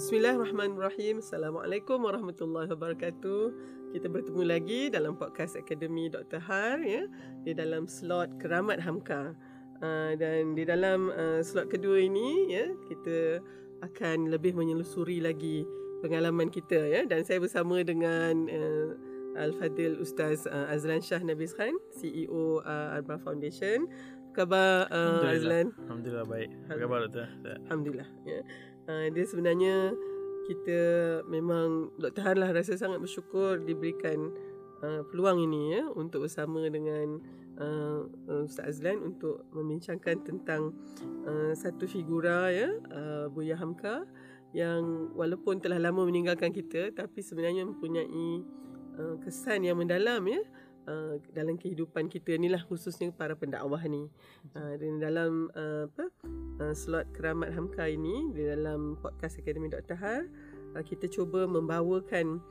Bismillahirrahmanirrahim. Assalamualaikum warahmatullahi wabarakatuh. Kita bertemu lagi dalam podcast Akademi Dr. Har ya, di dalam slot Keramat Hamka. Uh, dan di dalam uh, slot kedua ini ya, kita akan lebih menyelusuri lagi pengalaman kita ya dan saya bersama dengan uh, Al-Fadil Ustaz uh, Azlan Shah Nabis Khan, CEO uh, Arba Foundation. Apa khabar uh, Alhamdulillah. Azlan? Alhamdulillah baik. Apa khabar doktor? Alhamdulillah. Ya. Uh, dia sebenarnya kita memang Dr. Han lah rasa sangat bersyukur diberikan uh, peluang ini ya untuk bersama dengan uh, Ustaz Azlan untuk membincangkan tentang uh, satu figura ya uh, Buya Hamka yang walaupun telah lama meninggalkan kita tapi sebenarnya mempunyai uh, kesan yang mendalam ya Uh, dalam kehidupan kita ni lah khususnya para pendakwah ni uh, dan dalam uh, apa uh, slot keramat Hamka ini di dalam podcast Akademi Dr. Har uh, kita cuba membawakan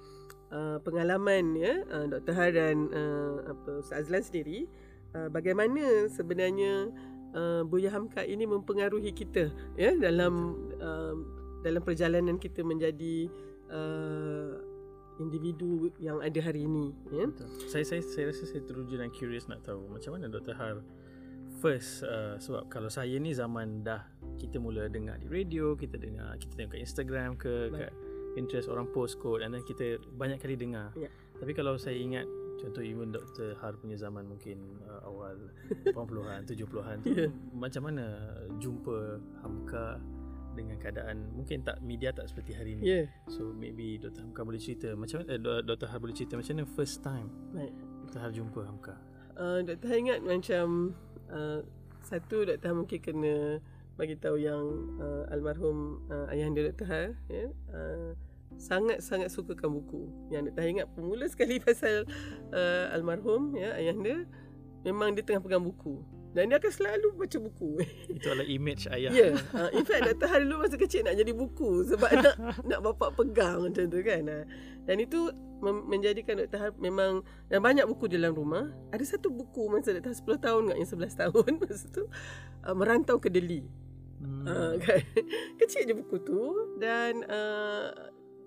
uh, pengalaman ya uh, Dr. Har dan uh, apa Ustaz Azlan sendiri uh, bagaimana sebenarnya uh, Buya Hamka ini mempengaruhi kita ya dalam uh, dalam perjalanan kita menjadi uh, individu yang ada hari ini ya Betul. Saya saya saya rasa saya teruja dan curious nak tahu macam mana Dr. Har first uh, sebab kalau saya ni zaman dah kita mula dengar di radio, kita dengar kita tengok kat Instagram ke Baik. kat Pinterest orang post quote dan then kita banyak kali dengar. Ya. Tapi kalau saya ingat contoh even Dr. Har punya zaman mungkin uh, awal 80-an, 70-an tu Ya. macam mana jumpa Hamka dengan keadaan mungkin tak media tak seperti hari ni. ya So maybe Dr. Hamka boleh cerita macam eh, Dr. Har boleh cerita macam mana first time baik Dr. Har jumpa Hamka. uh, Dr. Han ingat macam uh, satu Dr. Han mungkin kena bagi tahu yang uh, almarhum uh, ayahanda Dr. Han ya uh, sangat-sangat sukakan buku. Yang Dr. Han ingat pemula sekali pasal uh, almarhum ya ayahanda memang dia tengah pegang buku. Dan dia akan selalu baca buku. Itu adalah image ayah. Ya. Yeah. Uh, in fact Dr. Han dulu masa kecil nak jadi buku sebab nak nak bapak pegang macam tu kan. Uh, dan itu mem- menjadikan Dr. Han memang dan banyak buku di dalam rumah. Ada satu buku masa Dr. Han 10 tahun yang 11 tahun masa tu uh, merantau ke Delhi. Hmm. Uh, kan. Kecil je buku tu dan uh,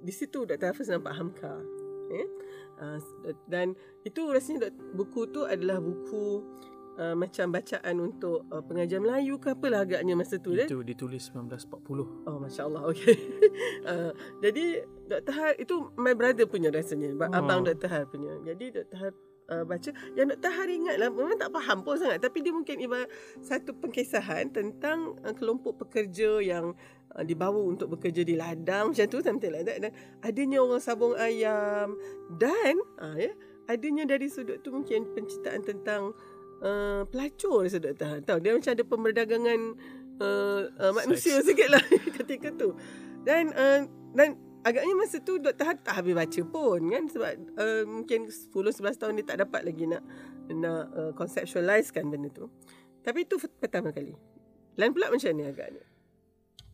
di situ Dr. Hafiz nampak Hamka. Ya. Uh, dan itu rasanya buku tu adalah buku uh, macam bacaan untuk uh, pengajar Melayu ke apalah agaknya masa tu dia. Itu ditulis 1940. Oh Masya Allah Okay uh, Jadi Dr. Har Itu my brother punya rasanya oh. Abang Dr. Har punya Jadi Dr. Har uh, baca Yang Dr. Har ingat lah Memang tak faham pun sangat Tapi dia mungkin ibarat Satu pengkisahan Tentang uh, kelompok pekerja Yang uh, dibawa untuk bekerja di ladang Macam tu something like that Dan adanya orang sabung ayam Dan uh, ya, Adanya dari sudut tu Mungkin penciptaan tentang Uh, pelacur Dr. Han Tahu dia macam ada pemberdagangan uh, uh, manusia sikit lah ketika tu. Dan uh, dan agaknya masa tu Dr. Han tak habis baca pun kan sebab uh, mungkin 10-11 tahun dia tak dapat lagi nak nak uh, conceptualize kan benda tu. Tapi itu pertama kali. Lain pula macam ni agaknya.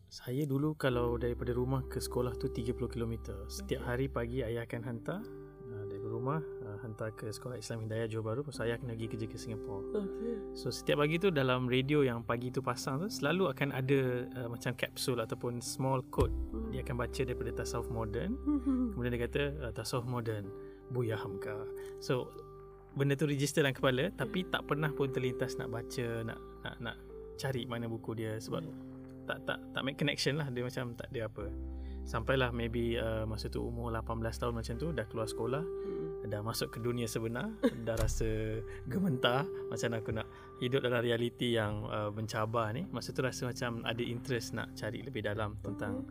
Saya dulu kalau daripada rumah ke sekolah tu 30 km. Setiap hari pagi ayah akan hantar uh, dari rumah hantar ke sekolah Islam Hidayah Johor Bahru pasal saya kena pergi kerja ke Singapura. Okey. So setiap pagi tu dalam radio yang pagi tu pasang tu selalu akan ada uh, macam kapsul ataupun small quote dia akan baca daripada tasawuf moden kemudian dia kata uh, tasawuf moden Buya Hamka. So benda tu register dalam kepala tapi tak pernah pun terlintas nak baca nak nak nak cari mana buku dia sebab tak tak tak make connection lah dia macam tak ada apa. Sampailah maybe uh, masa tu umur 18 tahun macam tu dah keluar sekolah dah masuk ke dunia sebenar dah rasa gementar macam aku nak hidup dalam realiti yang uh, mencabar ni. Masa tu rasa macam ada interest nak cari lebih dalam tentang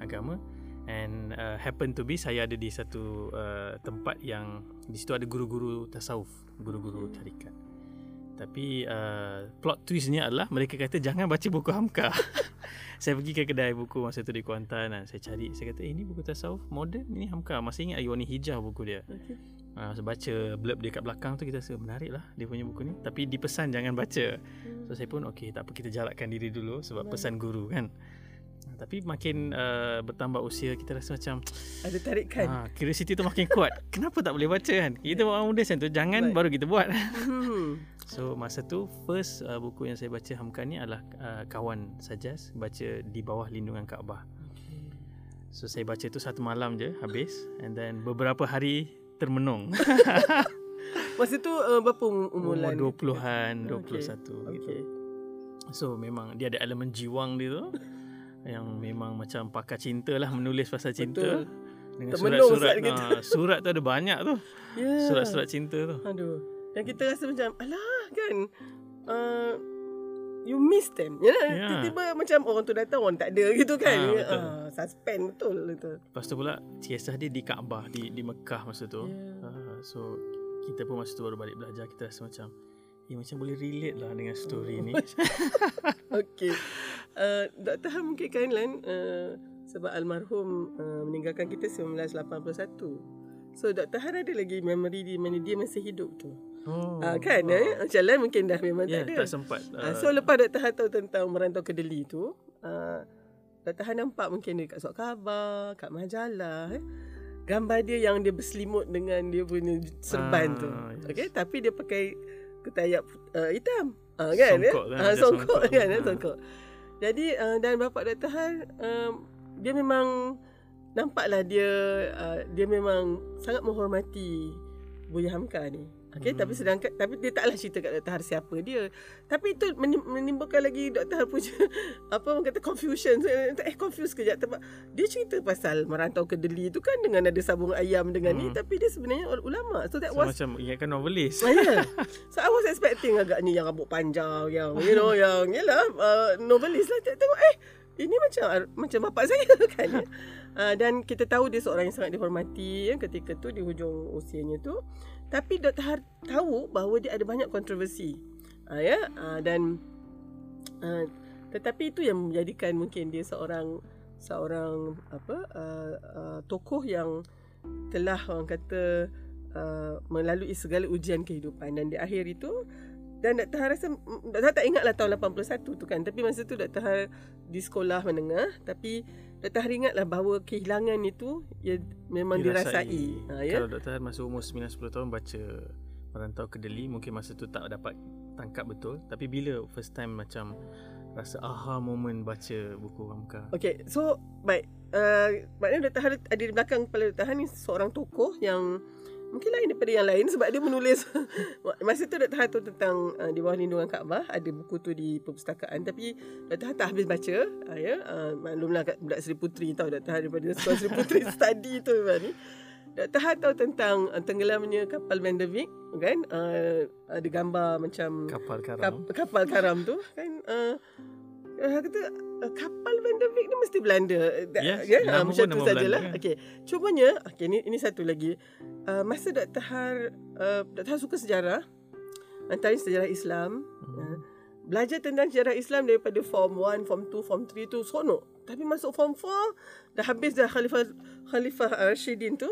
agama. And uh, happen to be saya ada di satu uh, tempat yang di situ ada guru-guru tasawuf guru-guru tarikat tapi uh, plot twistnya adalah mereka kata jangan baca buku Hamka. Saya pergi ke kedai buku masa tu di Kuantan dan saya cari. Saya kata eh, ini buku tasawuf moden ini Hamka. Masih ingat warna hijau buku dia. Okey. Uh, saya baca blurb dia kat belakang tu kita rasa menarik lah dia punya buku ni. Tapi dipesan jangan baca. So saya pun okey tak apa kita jarakkan diri dulu sebab Baik. pesan guru kan. Uh, tapi makin uh, bertambah usia kita rasa macam Ada tarikan. ha, curiosity tu makin kuat. Kenapa tak boleh baca kan? Kita orang muda macam tu jangan Baik. baru kita buat. Hmm. So masa tu first uh, buku yang saya baca Hamka ni adalah uh, kawan Sajas baca di bawah lindungan Kaabah So saya baca tu satu malam je habis and then beberapa hari termenung. Masa tu uh, berapa um- umur Umur Lan? 20-an, 21 Okey. gitu. So memang dia ada elemen jiwang dia tu yang memang macam pakar cinta lah menulis pasal cinta. Betul. Dengan Termenung surat-surat ah, surat tu ada banyak tu. Ya. Surat-surat cinta tu. Aduh. Dan kita rasa macam, alah kan, uh, you miss them. Ya, Ya. tiba-tiba macam orang tu datang, orang tak ada gitu kan. Ya, betul. ah, suspend betul. betul. Lepas tu pula kisah dia di Kaabah di di Mekah masa tu. Ya. Ah, so kita pun masa tu baru balik belajar kita rasa macam eh macam boleh relate lah dengan story ni. Okey. Uh, Dr. Han mungkin kan Lan, uh, sebab almarhum uh, meninggalkan kita 1981. So Dr. Han ada lagi memory di mana dia masih hidup tu. Oh. Ah kan eh? Macam Lan mungkin dah memang Ya, tak ada. tak sempat. Ah, Uh, so lepas Dr. Han tahu tentang merantau ke Delhi tu, uh, Dr. Han nampak mungkin dia kat surat khabar, kat majalah. Eh? Gambar dia yang dia berselimut dengan dia punya serban Ah, tu. yes. Okay, tapi dia pakai ketayap uh, hitam. Ah, kan? Songkok eh? kan, Ah, macam songkok songkok. kan? eh? Ah. Songkok. Jadi, uh, dan bapak Dr. Han, um, dia memang nampaklah dia uh, dia memang sangat menghormati Buya Hamka ni. Okay, hmm. tapi sedangkan tapi dia taklah cerita kat Dr. Har siapa dia. Tapi itu menim- menimbulkan lagi Dr. Har punya apa orang kata confusion. Eh confuse kejap sebab dia cerita pasal merantau ke Delhi tu kan dengan ada sabung ayam dengan hmm. ni tapi dia sebenarnya ulama. So that so was macam ingatkan novelis. Ah, yeah. So I was expecting agaknya yang rambut panjang yang you know yang yalah uh, novelist lah tengok eh ini macam macam bapak saya kan. Uh, dan kita tahu dia seorang yang sangat dihormati ya, ketika tu di hujung usianya tu. Tapi Dr. Har tahu bahawa dia ada banyak kontroversi. Uh, ya uh, dan uh, tetapi itu yang menjadikan mungkin dia seorang seorang apa uh, uh, tokoh yang telah orang kata uh, melalui segala ujian kehidupan dan di akhir itu dan Dr. Har rasa Dr. Har tak ingatlah tahun 81 tu kan tapi masa tu Dr. Har di sekolah menengah tapi Dr. Har ingatlah bahawa kehilangan itu ya memang dirasai, ha, ya Kalau Dr. Han masa umur 9-10 tahun baca Merantau ke Delhi Mungkin masa tu tak dapat tangkap betul Tapi bila first time macam Rasa aha moment baca buku Hamka Okay, so baik. Uh, maknanya Dr. Har ada di belakang kepala Dr. Har ni seorang tokoh yang mungkin lain daripada yang lain sebab dia menulis masa tu Dr. Har tu tentang uh, di bawah lindungan Kaabah ada buku tu di perpustakaan tapi Dr. Har tak habis baca uh, ya uh, maklumlah kat budak Seri Putri tahu Dr. Har daripada sekolah Seri Putri study tu ni Dr. Har tahu tentang uh, tenggelamnya kapal Wijk kan uh, ada gambar macam Kapal karam kap, kapal karam tu kan uh, kata uh, kapal Van der Wijk ni mesti Belanda Da- Yes, ya nama uh, macam pun tu nama sajalah Belanda. okey cumanya okey ni ini satu lagi uh, masa Dr Har uh, Dr Har suka sejarah antaranya sejarah Islam Hmm. uh, belajar tentang sejarah Islam daripada form 1 form 2 form 3 tu seronok tapi masuk form 4 dah habis dah khalifah khalifah Rashidin tu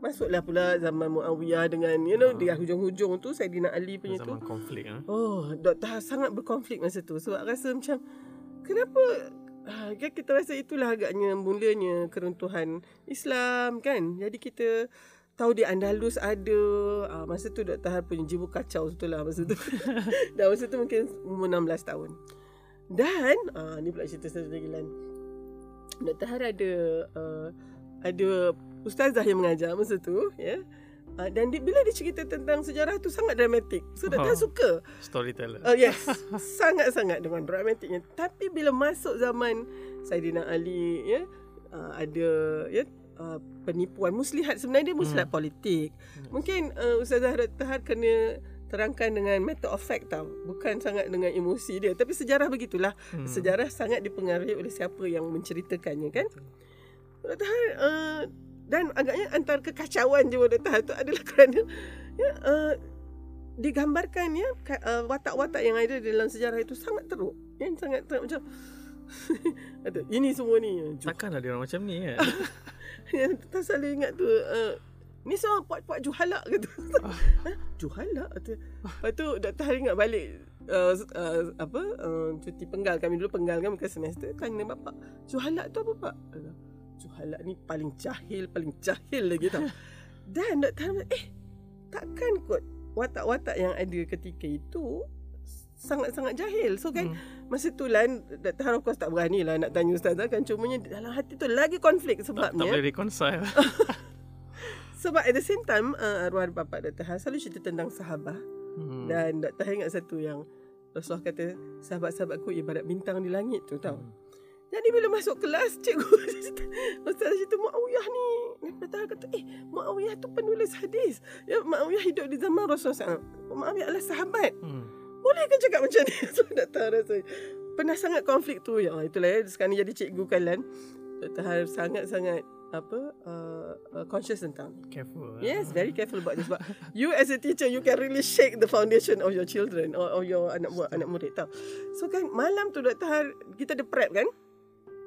masuklah pula zaman Muawiyah dengan you know Ah. di hujung-hujung tu Saidina Ali punya tu Zaman konflik ah. Oh, Dr. Har sangat berkonflik masa tu. Sebab rasa macam, kenapa ah, kan kita rasa itulah agaknya mulanya keruntuhan Islam kan. Jadi kita tahu di Andalus ada. Ah, masa tu Dr. Har punya jiwa kacau betul lah masa tu. Dan masa tu mungkin umur 16 tahun. Dan, ah, ni pula cerita satu lagi Lan. Dr. Har ada uh, ada ustazah yang mengajar masa tu ya. Uh, dan dia, bila dia cerita tentang sejarah tu sangat dramatik. So. Har Oh. suka. Storyteller Uh, yes, sangat-sangat dengan dramatiknya. Tapi bila masuk zaman Saidina Ali, ya, uh, ada ya uh, penipuan muslihat sebenarnya dia muslihat hmm. politik. Mungkin uh, Ustazah Dr. Har kena terangkan dengan matter of fact tau. Bukan sangat dengan emosi dia. Tapi sejarah begitulah. Hmm. Sejarah sangat dipengaruhi oleh siapa yang menceritakannya kan. Dr. Har uh, dan agaknya antara kekacauan jiwa Dr. Har tu adalah kerana ya, uh, digambarkan ya uh, watak-watak yang ada dalam sejarah itu sangat teruk. Yang sangat teruk macam Kata, ini semua ni Ju- Takkanlah dia orang macam ni kan yang tak selalu ingat tu uh, ni semua puak-puak juhalak kata. Ah. Hah? Juhalak kata. Lepas tu. Hari ingat balik uh, uh, apa uh, cuti penggal kami dulu penggal kan bukan semester tanya bapak juhalak tu apa pak? Juhalak ni paling jahil paling jahil lagi tau. Dan Dr. Hari eh takkan kot watak-watak yang ada ketika itu sangat-sangat jahil. So kan Hmm. masa tu Lan Dr. Har of course tak berani lah nak tanya ustazah kan cumanya dalam hati tu lagi konflik Tak, tak sebabnya boleh reconcile. sebab at the same time uh, arwah bapa Dr. Har selalu cerita tentang sahabat hmm. dan Dr. Har ingat satu yang Rasulullah kata sahabat-sahabatku ibarat bintang di langit tu tau. Hmm. Jadi bila masuk kelas cikgu Ustaz cerita Muawiyah ni. Har kata eh Muawiyah tu penulis hadis. Ya Muawiyah hidup di zaman Rasulullah SAW. Muawiyah adalah sahabat. Hmm. Boleh kan cakap macam ni? So Dr. Har rasa pernah sangat konflik tu. Ya itulah ya sekarang ni jadi cikgu kan Lan. Dr. Sangat-sangat apa uh, uh, conscious tentang. Careful. Yes, very careful about this. But you as a teacher, you can really shake the foundation of your children or, or your anak buah, anak murid tau. So kan malam tu Dr. Har, kita ada prep kan?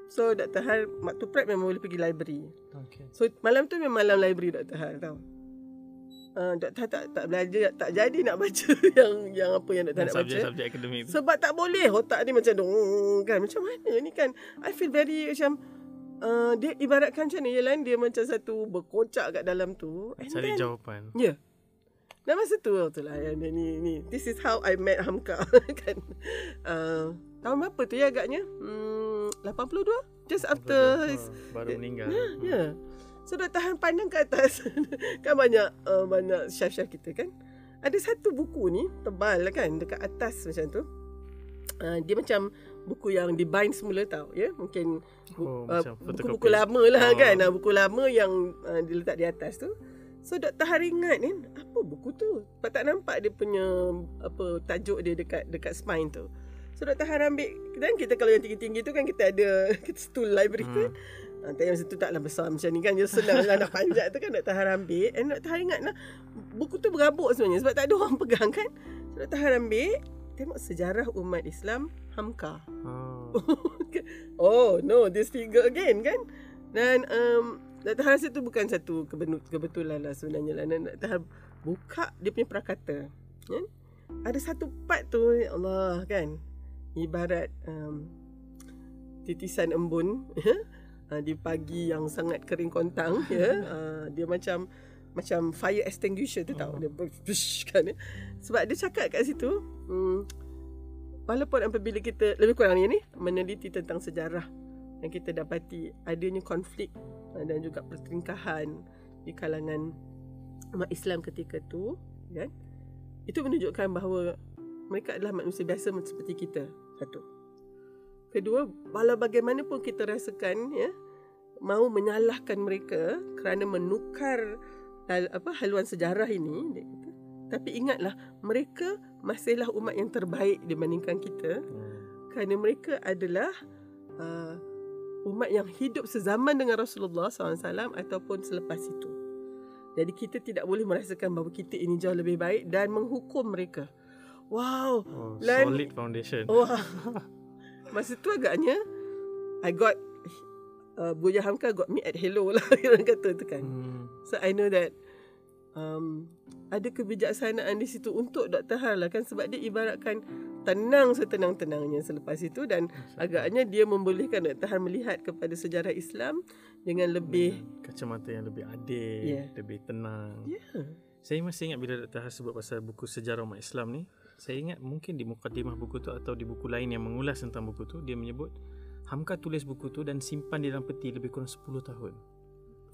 So Dr. Har, waktu prep memang boleh pergi library. Okay. So malam tu memang malam library Dr. Har tau. Uh, Dr. Har tak, tak belajar, tak jadi nak baca yang yang apa yang Dr. Har nak baca. Subjek-subjek akademik tu. Sebab tak boleh otak ni macam dong kan macam mana ni kan I feel very macam uh, dia ibaratkan macam ni Yelan dia macam satu berkocak kat dalam tu and Cari then, jawapan. Ya yeah. Dan masa tu tu lah yang dia ni, ni This is how I met Hamka kan uh, Tahun berapa tu ya agaknya hmm, 82 Just after his, Oh, baru meninggal. Ya yeah. So dah tahan pandang ke atas? Kan banyak uh, Banyak chef-chef kita kan? Ada satu buku ni Tebal lah kan Dekat atas macam tu. Uh, Dia macam Buku yang dibind semula tau ya? Mungkin bu, Oh, uh, Buku-buku lama lah Oh. kan? Uh, Buku lama yang uh, Diletak di atas tu. So Dr. Har ingat kan Apa buku tu? Sebab tak nampak dia punya Apa Tajuk dia dekat Dekat spine tu So Dr. Har ambil Dan kita kalau yang tinggi-tinggi tu kan Kita ada Kita stool library tu Hmm. Ha, tapi masa tu taklah besar macam ni kan Dia senang lah nak panjat tu kan Dr. Har ambil And Dr. Har ingat lah Buku tu berabuk sebenarnya Sebab tak ada orang pegang kan So Dr. Har ambil Tengok sejarah umat Islam Hamka Oh. Oh no This figure again kan Dan um, Dr. Har rasa tu bukan satu kebetulan lah sebenarnya lah Dan Dr. Har buka dia punya prakata kan? Ada satu part tu Ya Allah kan Ibarat um, Titisan embun uh, Di pagi yang sangat kering kontang ya. Uh, Dia macam Macam fire extinguisher tu tau. Dia bush, kan ya. Sebab dia cakap kat situ hmm, Walaupun apabila kita Lebih kurang ni Meneliti tentang sejarah Yang kita dapati Adanya konflik uh, Dan juga pertelingkahan Di kalangan Umat Islam ketika tu kan? Itu menunjukkan bahawa Mereka adalah manusia biasa Seperti kita Satu Kedua Walau bagaimanapun kita rasakan ya, Mahu menyalahkan mereka Kerana menukar apa, Haluan sejarah ini dia kata, Tapi ingatlah Mereka masihlah umat yang terbaik Dibandingkan kita Hmm. kerana mereka adalah uh, umat yang hidup sezaman dengan Rasulullah SAW ataupun selepas itu. Jadi kita tidak boleh merasakan bahawa kita ini jauh lebih baik dan menghukum mereka. Wow. Oh, Lan- solid foundation. Wah. Masa tu agaknya I got uh, Buya Hamka got me at hello lah orang kata tu kan. Hmm. So I know that um, ada kebijaksanaan di situ untuk Dr. Har lah kan sebab dia ibaratkan tenang setenang-tenangnya selepas itu dan agaknya dia membolehkan Dr. Har melihat kepada sejarah Islam dengan lebih Dengan kacamata yang lebih adil, Yeah. lebih tenang. ya yeah. Saya masih ingat bila Dr. Has sebut pasal buku sejarah umat Islam ni, saya ingat mungkin di mukadimah buku tu atau di buku lain yang mengulas tentang buku tu, dia menyebut Hamka tulis buku tu dan simpan di dalam peti lebih kurang 10 tahun.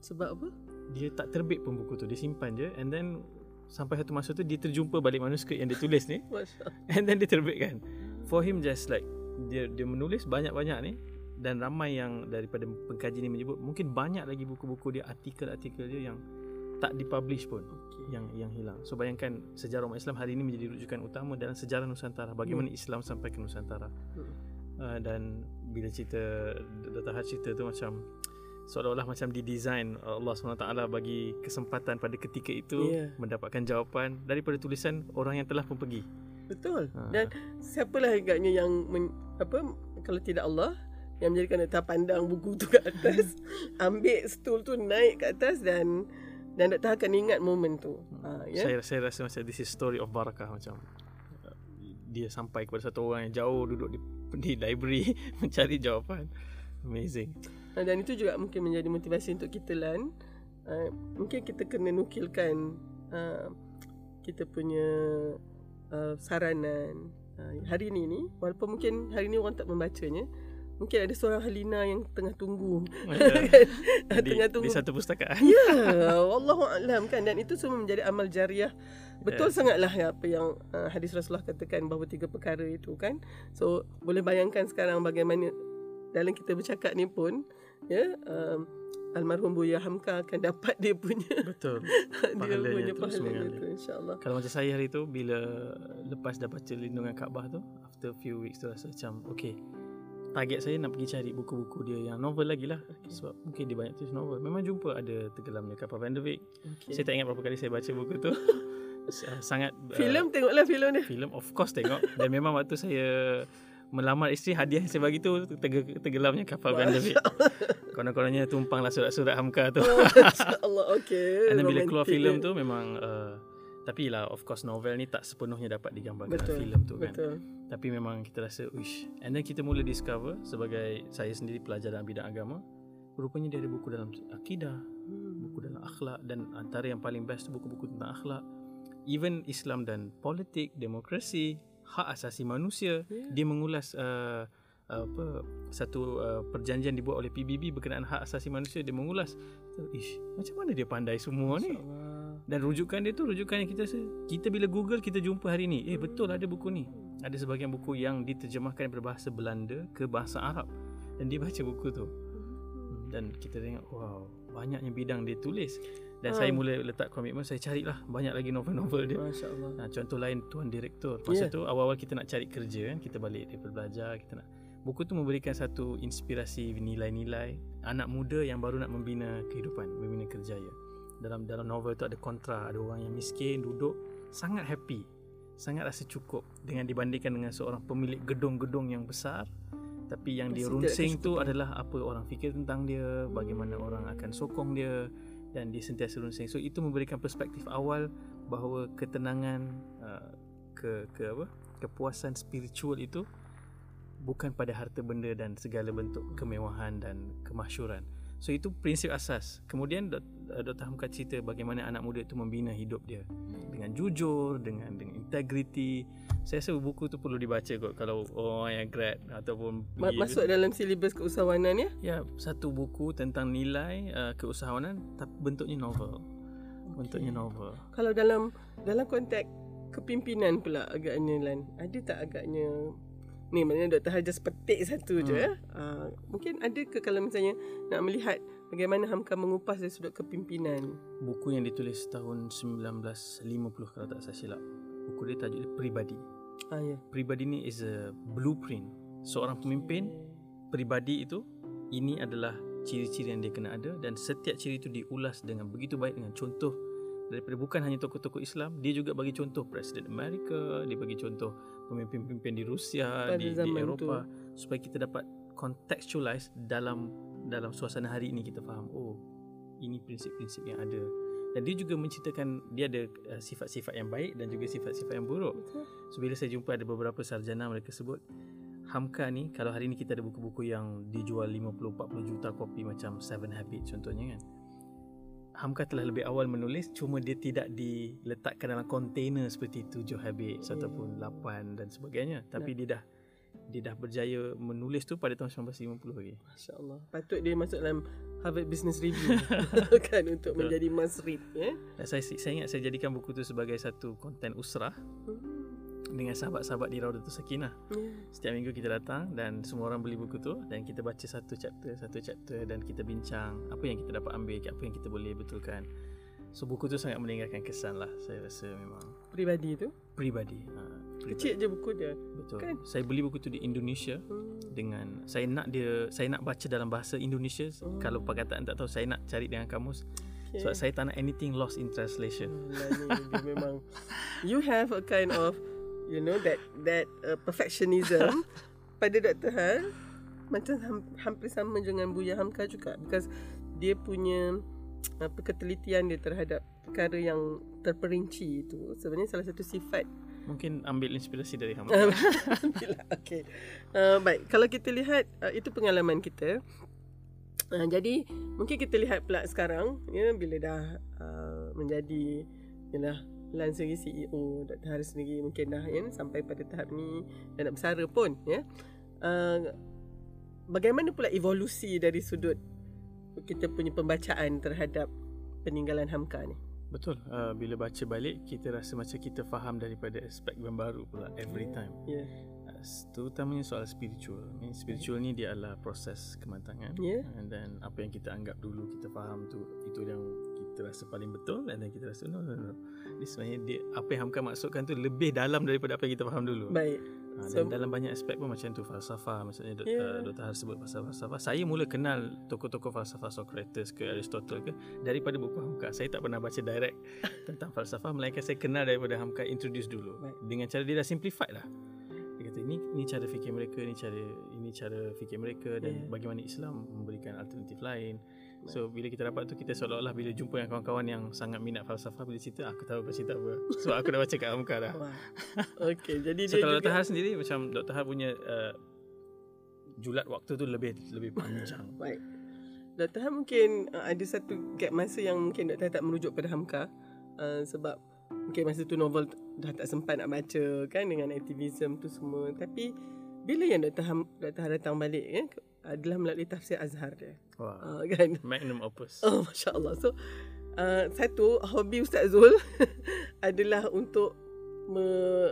sebab apa? Dia tak terbit pun buku tu, dia simpan je and then sampai satu masa tu dia terjumpa balik manuskrip yang dia tulis ni Masya and then dia terbitkan. For him just like dia dia menulis banyak-banyak ni dan ramai yang daripada pengkaji ni menyebut mungkin banyak lagi buku-buku dia artikel-artikel dia yang tak dipublish pun okay. yang yang hilang. So bayangkan sejarah umat Islam hari ini menjadi rujukan utama dalam sejarah Nusantara. Bagaimana Islam sampai ke Nusantara. Hmm. Uh, dan bila cerita Dr. Had cerita tu macam seolah-olah macam didesain Allah SWT bagi kesempatan pada ketika itu Ya. mendapatkan jawapan daripada tulisan orang yang telah pun pergi. Betul. Ha. Dan siapalah agaknya yang men, apa kalau tidak Allah yang menjadikan Dr. pandang buku tu kat atas, ambil stool tu naik kat atas dan dan Dr. akan ingat momen tu. Ha, ya. Saya saya rasa macam this is story of barakah macam uh, dia sampai kepada satu orang yang jauh duduk di, di library mencari jawapan. Amazing. Ha, Dan itu juga mungkin menjadi motivasi untuk kita Lan. Uh, mungkin kita kena nukilkan uh, kita punya uh, saranan uh, hari ni ni walaupun mungkin hari ni orang tak membacanya mungkin ada seorang Halina yang tengah tunggu Ya. di, tengah tunggu di satu pustakaan. Ya, wallahu alam kan dan itu semua menjadi amal jariah. Betul Yes. sangatlah ya, apa yang uh, hadis Rasulullah katakan bahawa tiga perkara itu kan. So boleh bayangkan sekarang bagaimana dalam kita bercakap ni pun ya um, almarhum Buya Hamka akan dapat dia punya Betul. dia Pahalanya punya terus pahala mengalir. itu insyaallah. Kalau macam saya hari tu bila lepas dah baca Lindungan Kaabah tu after few weeks tu rasa macam okay target saya nak pergi cari buku-buku dia yang novel lagi lah. Sebab mungkin dia banyak tulis novel. Memang jumpa ada tenggelamnya kapal Van der Wijk Okay. saya tak ingat berapa kali saya baca buku tu. S- sangat uh, Filem tengoklah filem dia. filem of course tengok. Dan memang waktu saya melamar isteri hadiah yang saya bagi tu tengge- tenggelamnya kapal Van der Wijk konon-kononnya tumpanglah surat-surat Hamka tu. Oh, okay. And then bila keluar filem tu memang uh, tapi lah of course novel ni tak sepenuhnya dapat digambarkan betul dalam filem tu kan. Betul. Tapi memang kita rasa uish. And then kita mula discover sebagai saya sendiri pelajar dalam bidang agama, rupanya dia ada buku dalam akidah, Hmm. buku dalam akhlak dan antara yang paling best tu buku-buku tentang akhlak. Even Islam dan politik, demokrasi, hak asasi manusia, Yeah. dia mengulas uh, apa satu uh, perjanjian dibuat oleh PBB berkenaan hak asasi manusia dia mengulas ish macam mana dia pandai semua ni InsyaAllah. Dan rujukan dia tu rujukan yang kita se- kita bila google kita jumpa hari ni eh betul ada buku ni ada sebahagian buku yang diterjemahkan berbahasa Belanda ke bahasa Arab dan dia baca buku tu Hmm, dan kita tengok wow banyaknya bidang dia tulis dan Ah. saya mula letak komitmen saya carilah banyak lagi novel-novel dia Masya Allah. Nah, contoh lain tuan direktor. Masa Yeah. tu awal-awal kita nak cari kerja kan, kita balik daripada belajar, kita nak buku tu memberikan satu inspirasi nilai-nilai anak muda yang baru nak membina kehidupan, membina kerjaya. Dalam dalam novel tu ada kontra, ada orang yang miskin duduk sangat happy, sangat rasa cukup dengan dibandingkan dengan seorang pemilik gedung-gedung yang besar tapi yang dia runsing tu adalah apa orang fikir tentang dia, bagaimana orang akan sokong dia dan dia sentiasa runsing. So itu memberikan perspektif awal bahawa ketenangan uh, ke ke apa? kepuasan spiritual itu bukan pada harta benda dan segala bentuk kemewahan dan kemasyuran. So itu prinsip asas. Kemudian Dr. Hamka cerita bagaimana anak muda itu membina hidup dia dengan jujur, dengan dengan integriti. Saya rasa buku tu perlu dibaca kot kalau orang yang grad ataupun Masuk dalam silibus keusahawanan ya? Ya, satu buku tentang nilai uh, keusahawanan tapi bentuknya novel. Bentuknya novel. Kalau dalam dalam konteks kepimpinan pula agaknya Lan. Ada tak agaknya ni maknanya Dr. Hajar petik satu hmm. je. Uh, mungkin ada ke kalau misalnya nak melihat bagaimana Hamka mengupas dari sudut kepimpinan. Buku yang ditulis tahun 1950 kalau tak saya silap. Buku dia tajuk dia Pribadi. Ah ya. Pribadi ni is a blueprint. Seorang pemimpin pribadi itu ini adalah ciri-ciri yang dia kena ada dan setiap ciri itu diulas dengan begitu baik dengan contoh daripada bukan hanya tokoh-tokoh Islam, dia juga bagi contoh Presiden Amerika, dia bagi contoh pemimpin-pemimpin di Rusia, Pada di, di Eropah supaya kita dapat contextualize dalam dalam suasana hari ini kita faham oh ini prinsip-prinsip yang ada. Dan dia juga menceritakan dia ada uh, sifat-sifat yang baik dan juga sifat-sifat yang buruk. Betul. So bila saya jumpa ada beberapa sarjana mereka sebut Hamka ni kalau hari ni kita ada buku-buku yang dijual 50-40 juta kopi macam Seven Habits contohnya kan Hamka telah lebih awal menulis cuma dia tidak diletakkan dalam kontainer seperti 7 habits Ya. ataupun 8 dan sebagainya tapi dia dah dia dah berjaya menulis tu pada tahun 1950 lagi. Masya-Allah. Patut dia masuk dalam Harvard Business Review kan untuk Betul. menjadi must read ya. Dan saya saya ingat saya jadikan buku tu sebagai satu konten usrah dengan sahabat-sahabat di Raudatul Sakinah. Ya. Setiap minggu kita datang dan semua orang beli buku tu dan kita baca satu chapter, satu chapter dan kita bincang apa yang kita dapat ambil, apa yang kita boleh betulkan. So buku tu sangat meninggalkan kesan lah saya rasa memang Peribadi tu. pribadi. Ha, pribadi. Kecil je buku dia. Betul. kan? Saya beli buku tu di Indonesia Hmm. dengan saya nak dia saya nak baca dalam bahasa Indonesia. Oh. Kalau perkataan tak tahu saya nak cari dengan kamus. Okay. Sebab saya tak nak anything lost in translation. Alah, ni dia memang you have a kind of you know that that uh, perfectionism pada Dr. Han macam ham- hampir sama dengan Buya Hamka juga because dia punya apa ketelitian dia terhadap perkara yang terperinci itu sebenarnya salah satu sifat Mungkin ambil inspirasi dari Hamka. Alhamdulillah. okay. Uh, baik, kalau kita lihat uh, itu pengalaman kita. Uh, jadi mungkin kita lihat pula sekarang ya bila dah uh, menjadi yalah Lan sendiri CEO Dr. Haris sendiri mungkin dah ya, sampai pada tahap ni dan nak bersara pun ya. Uh, bagaimana pula evolusi dari sudut kita punya pembacaan terhadap peninggalan Hamka ni? Betul. Uh, bila baca balik kita rasa macam kita faham daripada aspek yang baru pula every time. Ya. Yeah. Uh, terutamanya soal spiritual. Ni spiritual ni dia adalah proses kematangan. Yeah. And then apa yang kita anggap dulu kita faham tu itu yang kita rasa paling betul then kita rasa no no no. Ini sebenarnya dia apa yang Hamka maksudkan tu lebih dalam daripada apa yang kita faham dulu. Baik. Ha, so, dan dalam banyak aspek pun macam tu falsafah maksudnya yeah. uh, Dr. Har sebut pasal falsafah saya mula kenal tokoh-tokoh falsafah Socrates ke Aristotle ke daripada buku Hamka saya tak pernah baca direct tentang falsafah melainkan saya kenal daripada Hamka introduce dulu right. dengan cara dia dah simplified lah dia kata ini ini cara fikir mereka ini cara ini cara fikir mereka dan yeah. bagaimana Islam memberikan alternatif lain So bila kita dapat tu kita seolah-olah bila jumpa yang kawan-kawan yang sangat minat falsafah bila cerita aku tahu apa cerita apa. Sebab aku dah baca kat Amka dah. Okey, jadi so, dia kalau juga Dr. Har sendiri macam Dr. Har punya uh, julat waktu tu lebih lebih panjang. Baik. Dr. Har mungkin uh, ada satu gap masa yang mungkin Dr. Har tak merujuk pada Hamka uh, sebab mungkin masa tu novel dah tak sempat nak baca kan dengan aktivism tu semua. Tapi bila yang Dr. Har, Dr. Har datang balik kan adalah melalui tafsir Azhar dia. Wah. Uh, kan? Magnum opus. Oh, Masya Allah. So, uh, satu, hobi Ustaz Zul adalah untuk me,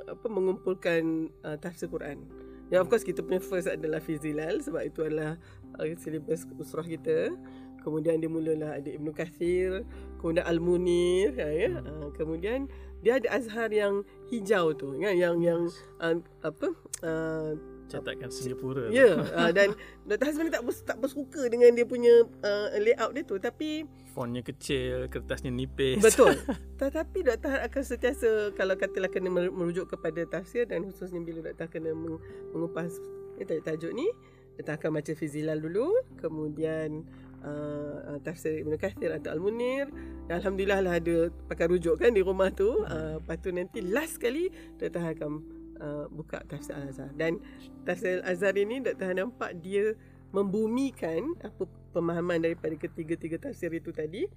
apa, mengumpulkan uh, tafsir Quran. Ya, of course, kita punya first adalah Fizilal sebab itu adalah uh, silibus usrah kita. Kemudian dia mulalah ada Ibn Kathir, kemudian Al-Munir. Ya, uh, kemudian dia ada Azhar yang hijau tu. Kan? Yang, yang uh, apa... Uh, cetakan Singapura. Ya, yeah, uh, dan Dr. Hasman tak tak bersuka dengan dia punya uh, layout dia tu tapi fontnya kecil, kertasnya nipis. Betul. Tetapi Dr. akan sentiasa kalau katalah kena merujuk kepada tafsir dan khususnya bila Dr. kena mengupas eh, tajuk ni, Dr. akan baca Fizilal dulu, kemudian uh, tafsir Ibn Kathir atau Al-Munir. Alhamdulillah lah ada pakai rujuk kan di rumah tu. Uh, lepas tu nanti last kali Dr. akan uh, buka tafsir Al-Azhar dan tafsir Al-Azhar ini Dr. Han nampak dia membumikan apa pemahaman daripada ketiga-tiga tafsir itu tadi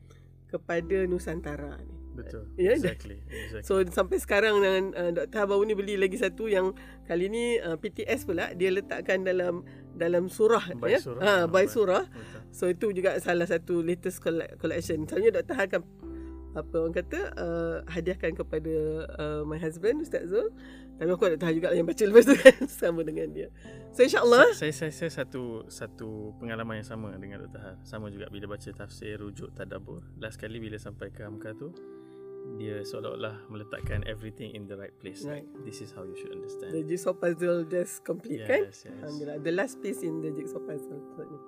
kepada Nusantara ni. Betul. Yeah, exactly. exactly. So sampai sekarang dengan uh, Dr. baru ni beli lagi satu yang kali ni uh, PTS pula dia letakkan dalam dalam surah by ya. Surah. Ha, by surah. Betul. So itu juga salah satu latest collection. Misalnya Dr. akan apa orang kata uh, hadiahkan kepada uh, my husband Ustaz Zul tapi aku tak tahu juga yang baca lepas tu kan sama dengan dia so insyaAllah saya, saya, saya, saya satu satu pengalaman yang sama dengan Dr. Har sama juga bila baca tafsir rujuk tadabur last kali bila sampai ke Hamka tu dia seolah-olah meletakkan everything in the right place. Right. This is how you should understand. The jigsaw puzzle just complete yes, kan? Yes. Alhamdulillah. The last piece in the jigsaw puzzle. Okay.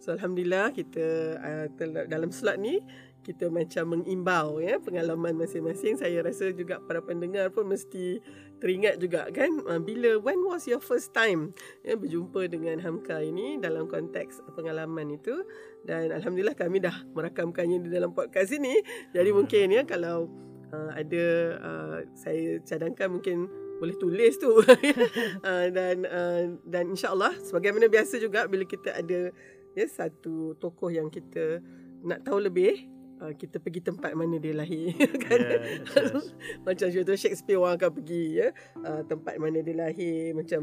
So Alhamdulillah kita uh, dalam slot ni kita macam mengimbau ya pengalaman masing-masing. Saya rasa juga para pendengar pun mesti teringat juga kan? Uh, bila when was your first time? Ya berjumpa dengan Hamka ini dalam konteks pengalaman itu. Dan alhamdulillah kami dah merakamkannya di dalam podcast ini. Jadi mungkin ya kalau uh, ada uh, saya cadangkan mungkin boleh tulis tu. Uh, dan uh, dan insyaallah sebagaimana biasa juga bila kita ada ya satu tokoh yang kita nak tahu lebih uh, kita pergi tempat mana dia lahir kan? yeah, yes, yes. macam contoh Shakespeare orang akan pergi ya. Uh, tempat mana dia lahir macam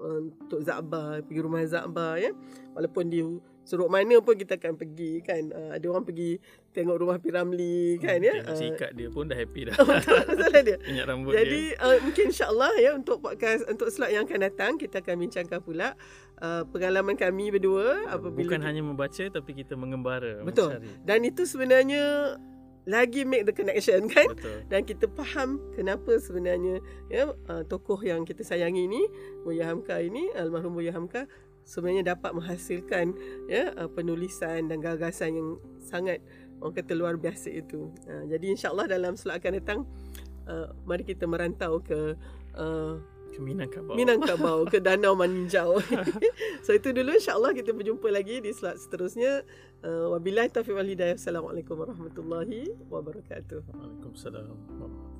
um, Tok Zakbar pergi rumah Zakbar ya. Walaupun dia suruh mana pun kita akan pergi kan uh, ada orang pergi tengok rumah Piramli kan hmm, ya? tengok uh, ikat dia pun dah happy dah. Masalah dia. Minyak rambut jadi dia. Uh, mungkin insyaallah ya untuk podcast untuk slot yang akan datang kita akan bincangkan pula uh, pengalaman kami berdua apabila bukan hanya membaca tapi kita mengembara betul. mencari. dan itu sebenarnya lagi make the connection kan? Betul. dan kita faham kenapa sebenarnya ya uh, tokoh yang kita sayangi ini Buya Hamka ini almarhum Buya Hamka sebenarnya dapat menghasilkan ya uh, penulisan dan gagasan yang sangat orang kata luar biasa itu uh, jadi insyaallah dalam slot akan datang uh, mari kita merantau ke uh, ke Minangkabau. Minangkabau ke Danau Maninjau. so itu dulu insya-Allah kita berjumpa lagi di slot seterusnya. Uh, wabillahi taufiq wal hidayah. Assalamualaikum warahmatullahi wabarakatuh. Waalaikumsalam warahmatullahi